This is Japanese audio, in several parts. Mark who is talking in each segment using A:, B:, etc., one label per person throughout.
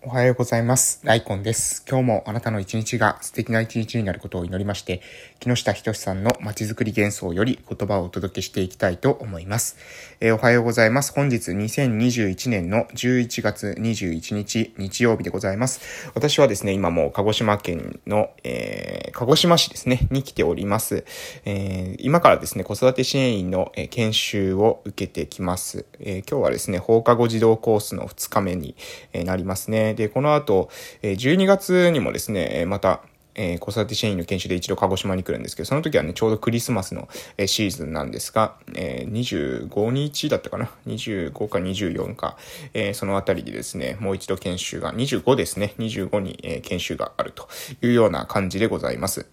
A: おはようございます。ライコンです。今日もあなたの一日が素敵な一日になることを祈りまして、木下仁さんのまちづくり幻想より言葉をお届けしていきたいと思います。えー、おはようございます。本日2021年の11月21日日曜日でございます。私はですね、今もう鹿児島県の、えー、鹿児島市ですね、に来ております。えー、今からですね、子育て支援員の、研修を受けてきます。え今日はですね、放課後児童コースの2日目に、なりますね。で、この後、12月にもですね、また、え、子育て支援員の研修で一度鹿児島に来るんですけど、その時はね、ちょうどクリスマスの、え、シーズンなんですが、えー、25日だったかな ?25 か24か、えー、そのあたりでですね、もう一度研修が、25ですね、25に、え、研修があるというような感じでございます。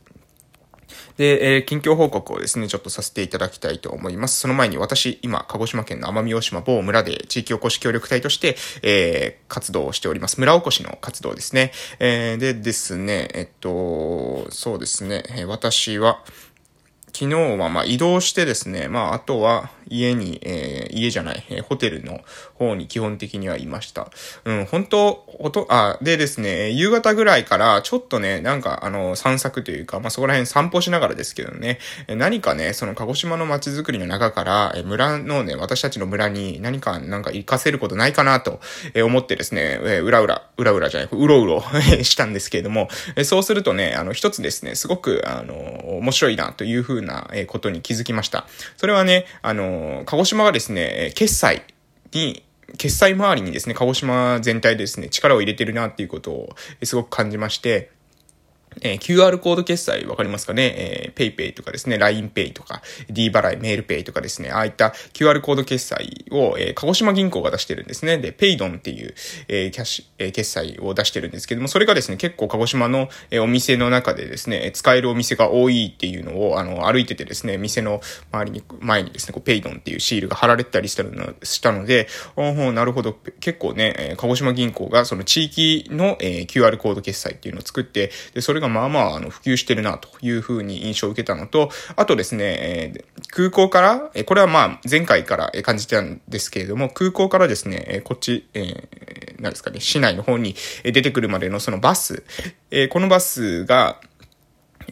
A: で、えー、近況報告をですね、ちょっとさせていただきたいと思います。その前に私、今、鹿児島県の奄美大島某村で地域おこし協力隊として、えー、活動をしております。村おこしの活動ですね。えー、でですね、えっと、そうですね、私は、昨日はま移動してですね、まああとは家に、えー、家じゃない、えー、ホテルの方に基本的にはいました。うん、本当ほと、あ、でですね、夕方ぐらいからちょっとね、なんかあの散策というか、まあそこら辺散歩しながらですけどね、何かね、その鹿児島の街づくりの中から、え村のね、私たちの村に何かなんか活かせることないかなと思ってですね、えうらうら、うらうらじゃない、うろうろ したんですけれども、そうするとね、あの一つですね、すごくあの面白いなという風ななことに気づきました。それはね、あの、鹿児島がですね、決済に、決済周りにですね、鹿児島全体でですね、力を入れてるなっていうことをすごく感じまして、えー、QR コード決済わかりますかね？えー、PayPay とかですね、LINEPay とか、D 払い、メールペイとかですね、ああいった QR コード決済を、えー、鹿児島銀行が出してるんですね。で、ペイドンっていう、えー、キャッシュ、えー、決済を出してるんですけども、それがですね、結構鹿児島の、えー、お店の中でですね、使えるお店が多いっていうのを、あの、歩いててですね、店の周りに、前にですね、こう、ペイドンっていうシールが貼られたりしたのしたので、おほなるほど、結構ね、えー、鹿児島銀行がその地域の、えー、QR コード決済っていうのを作って、で、それがまあまあ、あの、普及してるなというふうに印象を受けたのと、あとですね、え、空港から、えこれはまあ、前回から感じてたんですけれども、空港からですね、えこっち、えー、何ですかね、市内の方に出てくるまでのそのバス、えこのバスが、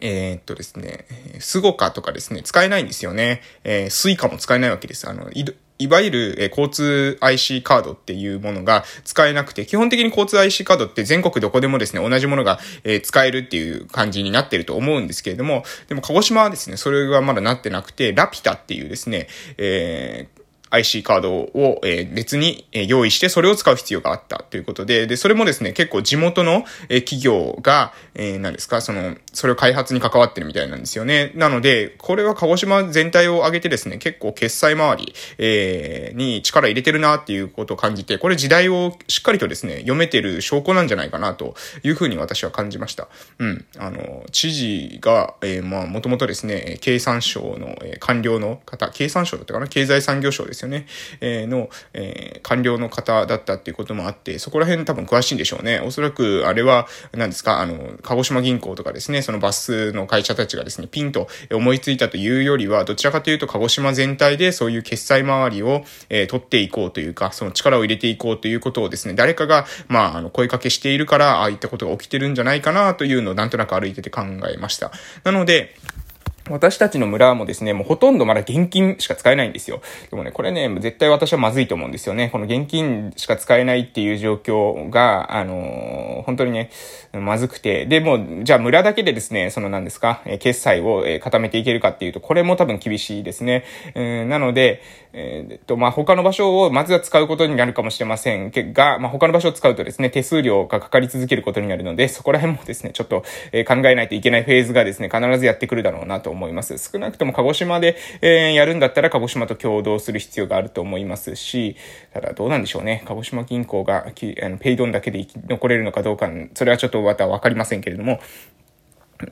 A: えー、っとですね、 SUGOCA とかですね、使えないんですよね。えー、 Suica も使えないわけです。あの、いわゆる、え交通 IC カードっていうものが使えなくて、基本的に交通 IC カードって全国どこでもですね、同じものが、え使えるっていう感じになってると思うんですけれども、でも鹿児島はですね、それはまだなってなくて、 RapiCa っていうですね、えー IC カードを、え別に用意してそれを使う必要があったということで、で、それもですね、結構地元の企業が、えー、何ですか、その、それを開発に関わってるみたいなんですよね。なので、これは鹿児島全体を挙げてですね、結構決済周り、えー、に力入れてるなっていうことを感じて、これ時代をしっかりとですね、読めてる証拠なんじゃないかなというふうに私は感じました。うん。あの、知事が、えー、まあ、もともとですね、経産省の、え官僚の方、経産省だったかな経済産業省ですですよね。えー、の、えー、官僚の方だったっていうこともあって、そこら辺多分詳しいんでしょうね。おそらく、あれは、何ですか、あの、鹿児島銀行とかですね、そのバスの会社たちがですね、ピンと思いついたというよりは、どちらかというと鹿児島全体でそういう決済周りを、えー、取っていこうというか、その力を入れていこうということをですね、誰かが、まあ、あの、声かけしているから、ああいったことが起きてるんじゃないかなというのをなんとなく歩いてて考えました。なので、私たちの村もですね、もうほとんどまだ現金しか使えないんですよ。でもね、これね、絶対私はまずいと思うんですよね。この現金しか使えないっていう状況が、あのー、本当にね、まずくて。で、もじゃあ村だけでですね、その何ですか、え決済を、固めていけるかっていうと、これも多分厳しいですね。えー、なので、えー、っと、まあ、他の場所をまずは使うことになるかもしれませんが、まあ、他の場所を使うとですね、手数料がかかり続けることになるので、そこら辺もですね、ちょっと、考えないといけないフェーズがですね、必ずやってくるだろうなと思います。少なくとも鹿児島で、えー、やるんだったら鹿児島と共同する必要があると思いますし、ただどうなんでしょうね。鹿児島銀行が、あのペイドンだけで生き残れるのかどうか、それはちょっとまたわかりませんけれども、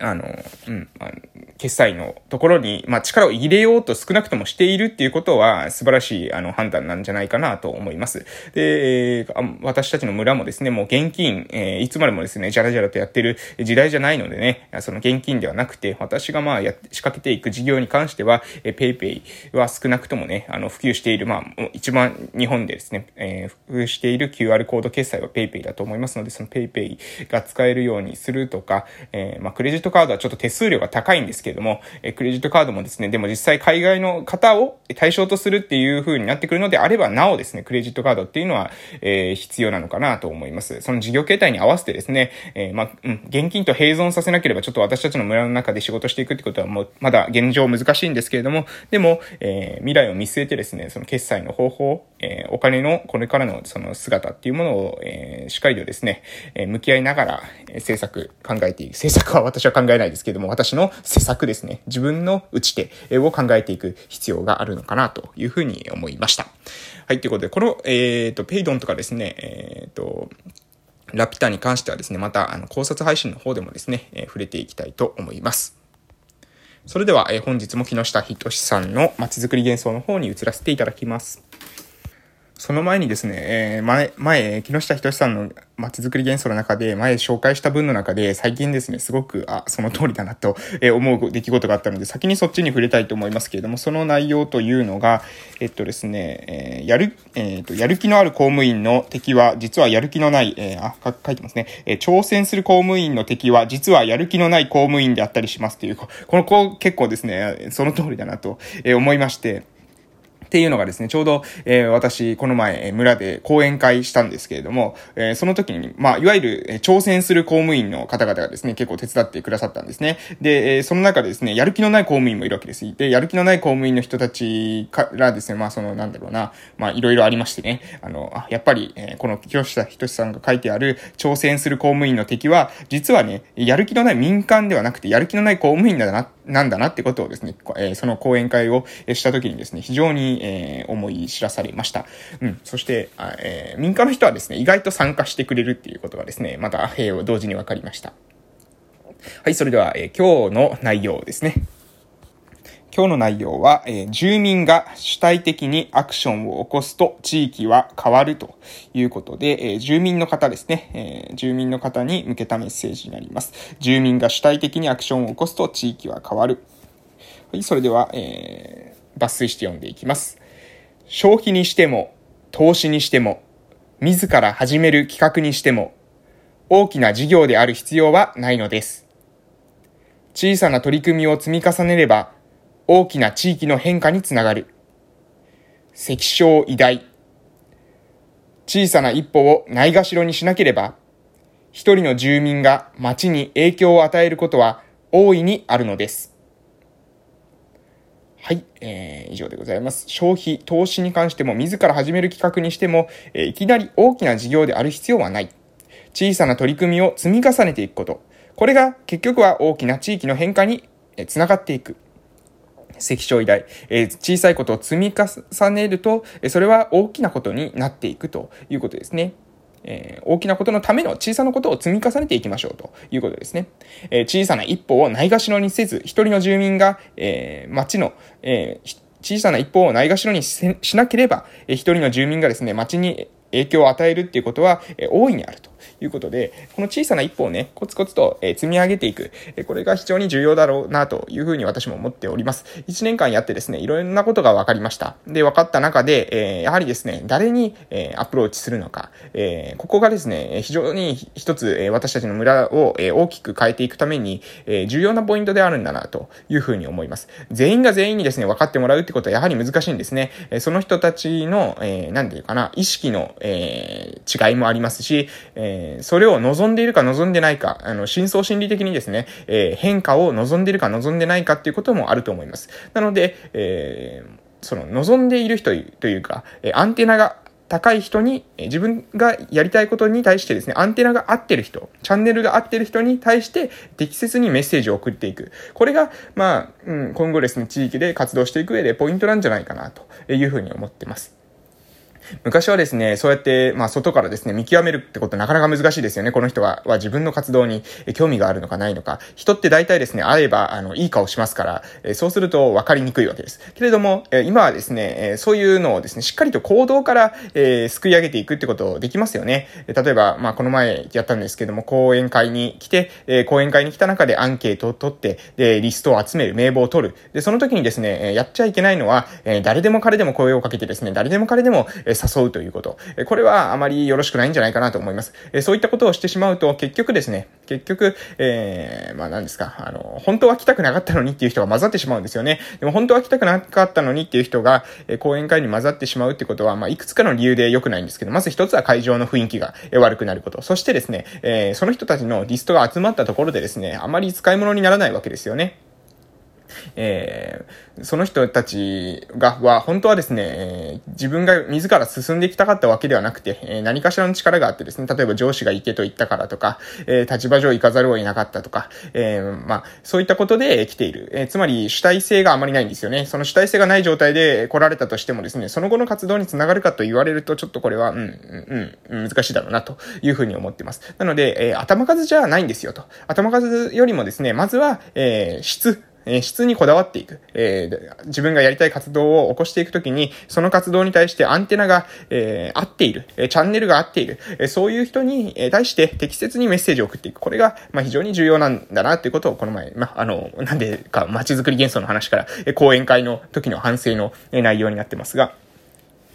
A: あの、うん、あの決済のところに、まあ、力を入れようと少なくともしているっていうことは素晴らしい、あの、判断なんじゃないかなと思います。で、私たちの村もですね、もう現金、えー、いつまでもですね、じゃらじゃらとやってる時代じゃないのでね、その現金ではなくて、私がまあ、や、仕掛けていく事業に関しては、えー、 PayPay は少なくともね、あの、普及している、まあ、一番日本でですね、えー、普及している QR コード決済は PayPay だと思いますので、その PayPay が使えるようにするとか、えー、まあ、クレ、クレジットカードはちょっと手数料が高いんですけれども、え、クレジットカードもですね、でも実際海外の方を対象とするっていう風になってくるのであれば、なおですね、クレジットカードっていうのは、えー、必要なのかなと思います。その事業形態に合わせてですね、えー、まあ、うん、現金と併存させなければ、ちょっと私たちの村の中で仕事していくってことはもう、まだ現状難しいんですけれども、でも、えー、未来を見据えてですね、その決済の方法、えお金のこれからのその姿っていうものを、えしっかりとですね、え向き合いながら、え政策考えていく。政策は私は考えないですけれども、私の施策ですね。自分の打ち手を考えていく必要があるのかなというふうに思いました。はい、ということで、この、えっ、ー、と、ペイドンとかですね、えっ、ー、と、ラピュタに関してはですね、また、あの、考察配信の方でもですね、えー、触れていきたいと思います。それでは、え、本日も木下仁さんの街づくり幻想の方に移らせていただきます。その前にですね、えー、前、前、木下仁さんの街づくり元素の中で、前紹介した文の中で、最近ですね、すごく、あ、その通りだなと、え思う出来事があったので、先にそっちに触れたいと思いますけれども、その内容というのが、えっとですね、えー、やる、えー、っと、やる気のある公務員の敵は、実はやる気のない、えー、あ、書いてますね、え挑戦する公務員の敵は、実はやる気のない公務員であったりしますという、この、こう、結構ですね、その通りだなと、え思いまして、っていうのがですね、ちょうど、えー、私、この前、村で講演会したんですけれども、えー、その時に、まあ、いわゆる、えー、挑戦する公務員の方々がですね、結構手伝ってくださったんですね。で、えー、その中でですね、やる気のない公務員もいるわけです。で、やる気のない公務員の人たちからですね、まあ、その、なんだろうな、まあ、いろいろありましてね、あの、あやっぱり、えー、この、清下仁さんが書いてある、挑戦する公務員の敵は、実はね、やる気のない民間ではなくて、やる気のない公務員だな、なんだなってことをですね、えー、その講演会をした時にですね、非常に、えー、思い知らされました。うん。そして、えー、民間の人はですね、意外と参加してくれるっていうことがですね、また、えー、同時に分かりました。はい、それでは、えー、今日の内容ですね。今日の内容は、えー、住民が主体的にアクションを起こすと地域は変わるということで、えー、住民の方ですね、えー、住民の方に向けたメッセージになります。住民が主体的にアクションを起こすと地域は変わる。はい、それでは、えー、抜粋して読んでいきます。消費にしても、投資にしても、自ら始める企画にしても、大きな事業である必要はないのです。小さな取り組みを積み重ねれば、大きな地域の変化につながる。石小偉大。小さな一歩をないがしろにしなければ、一人の住民が町に影響を与えることは大いにあるのです。はい、えー、以上でございます。消費、投資に関しても自ら始める企画にしても、えー、いきなり大きな事業である必要はない。小さな取り組みを積み重ねていくこと。これが結局は大きな地域の変化につながっていく。関所偉大、えー、小さいことを積み重ねると、それは大きなことになっていくということですね。えー、大きなことのための小さなことを積み重ねていきましょうということですね。えー、小さな一歩をないがしろにせず、一人の住民が、えー、町の、え小さな一歩をないがしろにしなければ、一人の住民がですね、町に影響を与えるっていうことは、え大いにあると。いうことで、この小さな一歩をね、コツコツと、え積み上げていく、えこれが非常に重要だろうなというふうに私も思っております。1年間やってですね、いろんなことが分かりました。で、分かった中で、えやはりですね、誰に、えアプローチするのか、えここがですね、非常に一つ、え私たちの村を、え大きく変えていくために、え重要なポイントであるんだなというふうに思います。全員が全員にですね、分かってもらうってことはやはり難しいんですね。えその人たちの、えー、なんていうかな、意識の、え、違いもありますし、えーー、それを望んでいるか望んでないか、あの、深層心理的にですね、えー、変化を望んでいるか望んでないかっていうこともあると思います。なので、えー、その、望んでいる人というか、えアンテナが高い人に、自分がやりたいことに対してですね、アンテナが合ってる人、チャンネルが合ってる人に対して適切にメッセージを送っていく。これが、まあ、うん、今後ですね、地域で活動していく上でポイントなんじゃないかなというふうに思ってます。昔はですね、そうやって、まあ、外からですね、見極めるってことなかなか難しいですよね。この人は、は自分の活動に興味があるのかないのか。人って大体ですね、会えば、あの、いい顔しますから、えそうすると分かりにくいわけです。けれども、え今はですね、えそういうのをですね、しっかりと行動から、えー、救い上げていくってことできますよね。例えば、まあ、この前やったんですけども、講演会に来て、え、講演会に来た中でアンケートを取って、で、リストを集める、名簿を取る。で、その時にですね、えやっちゃいけないのは、え、誰でも彼でも声をかけてですね、誰でも彼でも、え誘うということ。これはあまりよろしくないんじゃないかなと思います。そういったことをしてしまうと、結局ですね、結局、えー、まあ何ですか、あの、本当は来たくなかったのにっていう人が混ざってしまうんですよね。でも本当は来たくなかったのにっていう人が、え講演会に混ざってしまうってことは、まあいくつかの理由で良くないんですけど、まず一つは会場の雰囲気が悪くなること。そしてですね、えー、その人たちのリストが集まったところでですね、あまり使い物にならないわけですよね。えー、その人たちが、は、本当はですね、自分が自ら進んでいきたかったわけではなくて、え、何かしらの力があってですね、例えば上司が行けと言ったからとか、え立場上行かざるを得なかったとか、えまあ、そういったことで来ている。えつまり主体性があまりないんですよね。その主体性がない状態で来られたとしてもですね、その後の活動につながるかと言われると、ちょっとこれは、うん、うん、難しいだろうな、というふうに思ってます。なので、え頭数じゃないんですよと。頭数よりもですね、まずは、え質、え質にこだわっていく。えー、自分がやりたい活動を起こしていくときに、その活動に対してアンテナが、えー、合っている、えチャンネルが合っている、えそういう人に対して適切にメッセージを送っていく。これが、まあ、非常に重要なんだなということを、この前、まあ、あの、なんでか、街づくり幻想の話から、え講演会の時の反省の内容になってますが、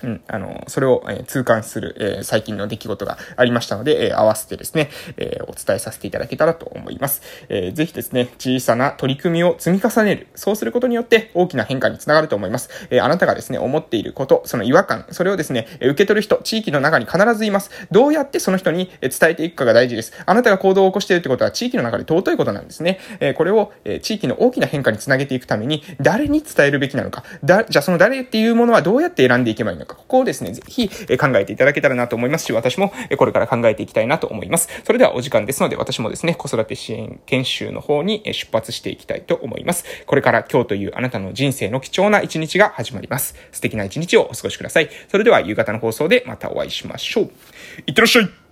A: うん、あの、それを、え、痛感する、え、最近の出来事がありましたので、え、合わせてですね、えお伝えさせていただけたらと思います。えぜひですね、小さな取り組みを積み重ねる。そうすることによって大きな変化につながると思います。えあなたがですね、思っていること、その違和感、それをですね、受け取る人、地域の中に必ずいます。どうやってその人に伝えていくかが大事です。あなたが行動を起こしているってことは地域の中で尊いことなんですね。えこれを、え地域の大きな変化につなげていくために、誰に伝えるべきなのか。だ、じゃあその誰っていうものはどうやって選んでいけばいいのか。ここをですね、ぜひ考えていただけたらなと思いますし、私もこれから考えていきたいなと思います。それではお時間ですので、私もですね、子育て支援研修の方に出発していきたいと思います。これから今日というあなたの人生の貴重な一日が始まります。素敵な一日をお過ごしください。それでは夕方の放送でまたお会いしましょう。いってらっしゃい